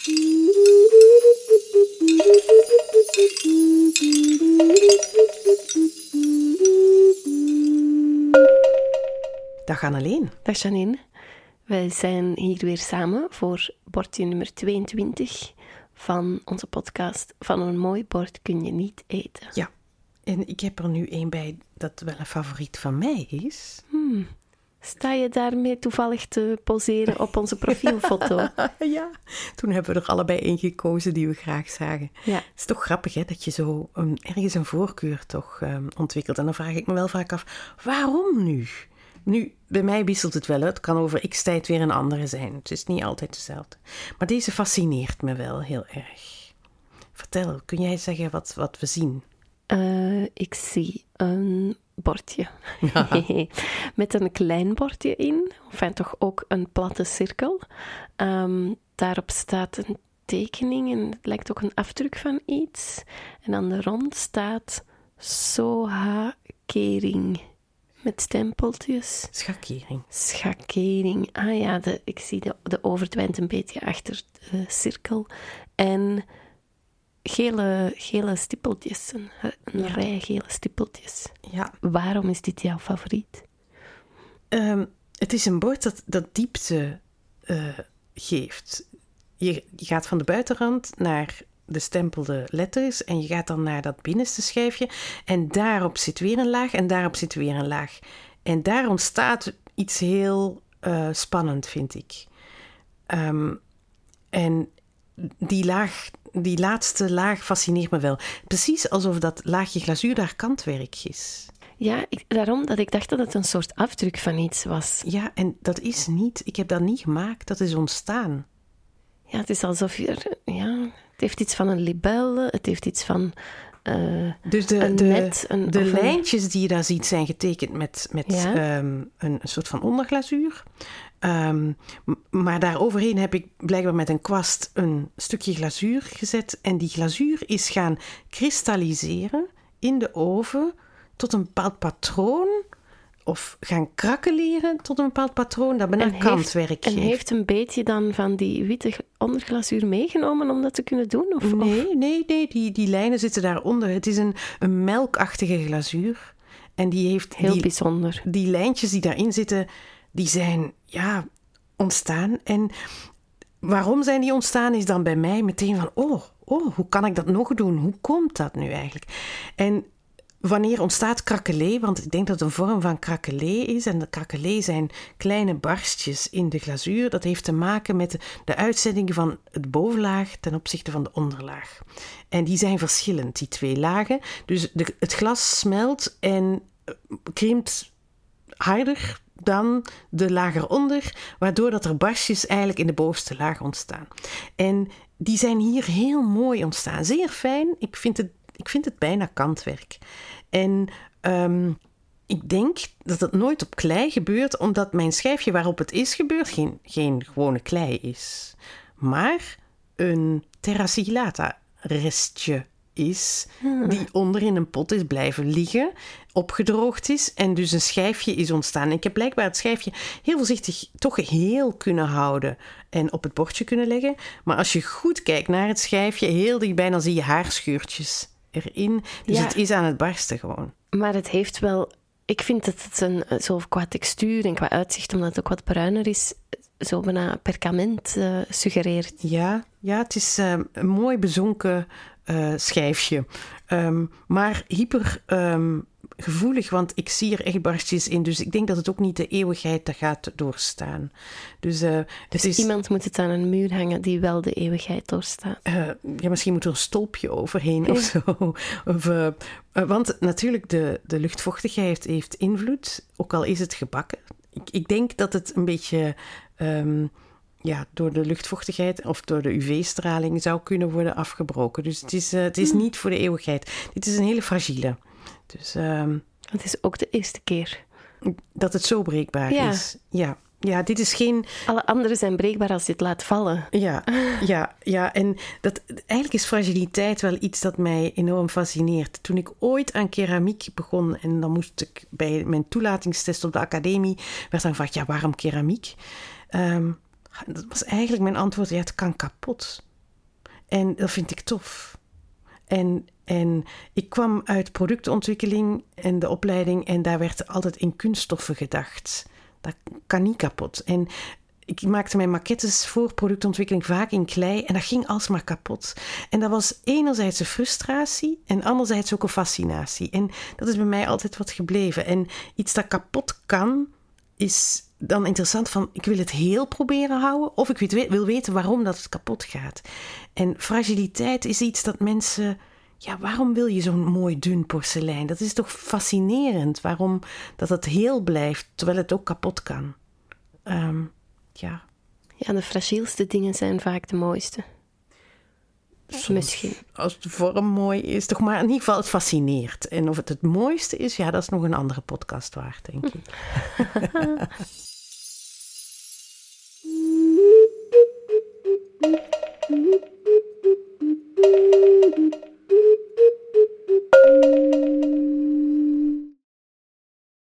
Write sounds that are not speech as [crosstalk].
Dag Annelien. Dag Janine. Wij zijn hier weer samen voor bordje nummer 22 van onze podcast Van een mooi bord kun je niet eten. Ja, en ik heb er nu één bij dat wel een favoriet van mij is. Hmm. Sta je daarmee toevallig te poseren op onze profielfoto? [laughs] ja, toen hebben we er allebei één gekozen die we graag zagen. Ja. Het is toch grappig hè, dat je zo een, ergens een voorkeur toch um, ontwikkelt. En dan vraag ik me wel vaak af, waarom nu? Nu, bij mij wisselt het wel. Het kan over x tijd weer een andere zijn. Het is niet altijd hetzelfde. Maar deze fascineert me wel heel erg. Vertel, kun jij zeggen wat, wat we zien? Uh, ik zie een bordje. Ja. [laughs] Met een klein bordje in. Of toch ook een platte cirkel. Um, daarop staat een tekening en het lijkt ook een afdruk van iets. En aan de rond staat Soha Kering. Met stempeltjes. Schakering. Schakering. Ah ja, de, ik zie de, de overdwijnt een beetje achter de cirkel. En gele, gele stippeltjes. Een, een ja. rij gele stippeltjes. Ja. Waarom is dit jouw favoriet? Um, het is een bord dat, dat diepte uh, geeft. Je, je gaat van de buitenrand naar de stempelde letters en je gaat dan naar dat binnenste schijfje en daarop zit weer een laag en daarop zit weer een laag. En daar ontstaat iets heel uh, spannend, vind ik. Um, en die laag, die laatste laag fascineert me wel. Precies alsof dat laagje glazuur daar kantwerk is. Ja, ik, daarom dat ik dacht dat het een soort afdruk van iets was. Ja, en dat is niet. Ik heb dat niet gemaakt, dat is ontstaan. Ja, het is alsof je ja, het heeft iets van een libelle, het heeft iets van uh, dus de, een de, net. Een, de lijntjes die je daar ziet zijn getekend met, met Ja. um, een soort van onderglazuur. Um, maar daaroverheen heb ik blijkbaar met een kwast een stukje glazuur gezet. En die glazuur is gaan kristalliseren in de oven tot een bepaald patroon. Of gaan krakkeleren tot een bepaald patroon dat bijna En heeft- kantwerk En heeft een beetje dan van die witte onderglazuur meegenomen om dat te kunnen doen? Of, of- Nee, nee, nee, die, die lijnen zitten daaronder. Het is een, een melkachtige glazuur. En die heeft Heel die, bijzonder. die lijntjes die daarin zitten, die zijn ja, ontstaan. En waarom zijn die ontstaan, is dan bij mij meteen van: oh, oh, hoe kan ik dat nog doen? Hoe komt dat nu eigenlijk? En wanneer ontstaat krakelé? Want ik denk dat het een vorm van krakelé is. En de krakelé zijn kleine barstjes in de glazuur. Dat heeft te maken met de, uitzending van het bovenlaag ten opzichte van de onderlaag. En die zijn verschillend, die twee lagen. Dus de, het glas smelt en eh, krimpt harder dan de laag eronder, waardoor dat er barstjes eigenlijk in de bovenste laag ontstaan. En die zijn hier heel mooi ontstaan. Zeer fijn. Ik vind het, ik vind het bijna kantwerk. En um, ik denk dat het nooit op klei gebeurt, omdat mijn schijfje waarop het is gebeurd geen, geen gewone klei is. Maar een terra sigillata restje is, die onder in een pot is blijven liggen, opgedroogd is en dus een schijfje is ontstaan. Ik heb blijkbaar het schijfje heel voorzichtig toch heel kunnen houden en op het bordje kunnen leggen. Maar als je goed kijkt naar het schijfje, heel dichtbij, dan zie je haarscheurtjes erin. Dus Ja. het is aan het barsten gewoon. Maar het heeft wel... Ik vind dat het een, zo qua textuur en qua uitzicht, omdat het ook wat bruiner is, zo bijna perkament eh, suggereert. Ja, ja het is ehm, een mooi bezonken eh, schijfje. Ehm, maar hyper ehm, gevoelig, want ik zie er echt barstjes in. Dus ik denk dat het ook niet de eeuwigheid dat gaat doorstaan. Dus, eh, het is, Iemand moet het aan een muur hangen die wel de eeuwigheid doorstaat. eh, ja, misschien moet er een stolpje overheen of zo. [laughs] Of, eh, want natuurlijk, de, de luchtvochtigheid heeft invloed, ook al is het gebakken. Ik, ik denk dat het een beetje ehm, ja, door de luchtvochtigheid of door de UV-straling zou kunnen worden afgebroken. Dus het is, het is niet voor de eeuwigheid. Dit is een hele fragiele. Dus ehm, Het is ook de eerste keer. dat het zo breekbaar Ja. is. Ja. ja, dit is geen Alle anderen zijn breekbaar als je het laat vallen. Ja, ja, ja. En dat, eigenlijk is fragiliteit wel iets dat mij enorm fascineert. Toen ik ooit aan keramiek begon en dan moest ik bij mijn toelatingstest op de academie, werd dan gevraagd, ja, waarom keramiek? Ehm, dat was eigenlijk mijn antwoord, ja, het kan kapot. En dat vind ik tof. En, en ik kwam uit productontwikkeling en de opleiding en daar werd altijd in kunststoffen gedacht. Dat kan niet kapot. En ik maakte mijn maquettes voor productontwikkeling vaak in klei en dat ging alsmaar kapot. En dat was enerzijds een frustratie en anderzijds ook een fascinatie. En dat is bij mij altijd wat gebleven. En iets dat kapot kan, is dan interessant van ik wil het heel proberen houden of ik wil weten waarom dat het kapot gaat. En fragiliteit is iets dat mensen ja, waarom wil je zo'n mooi dun porselein? Dat is toch fascinerend waarom dat het heel blijft terwijl het ook kapot kan. Um, ja. Ja, de fragielste dingen zijn vaak de mooiste. Misschien. Als de vorm mooi is, toch maar in ieder geval het fascineert. En of het het mooiste is, ja, dat is nog een andere podcast waard, denk ik. [laughs]